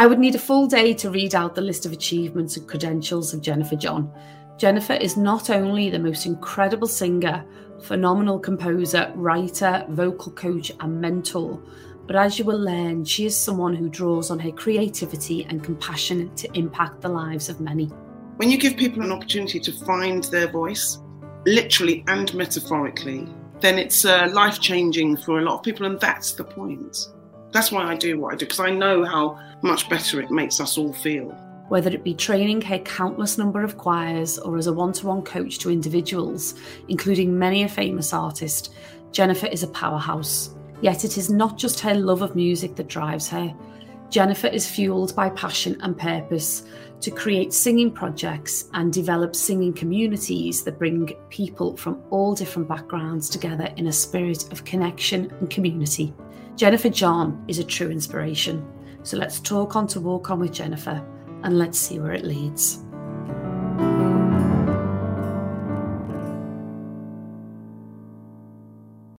I would need a full day to read out the list of achievements and credentials of Jennifer John. Jennifer is not only the most incredible singer, phenomenal composer, writer, vocal coach, and mentor, but as you will learn, she is someone who draws on her creativity and compassion to impact the lives of many. When you give people an opportunity to find their voice, literally and metaphorically, then it's uh, life changing for a lot of people, and that's the point. That's why I do what I do, because I know how much better it makes us all feel. Whether it be training her countless number of choirs or as a one to one coach to individuals, including many a famous artist, Jennifer is a powerhouse. Yet it is not just her love of music that drives her. Jennifer is fueled by passion and purpose to create singing projects and develop singing communities that bring people from all different backgrounds together in a spirit of connection and community. Jennifer John is a true inspiration. So let's talk on to walk on with Jennifer and let's see where it leads.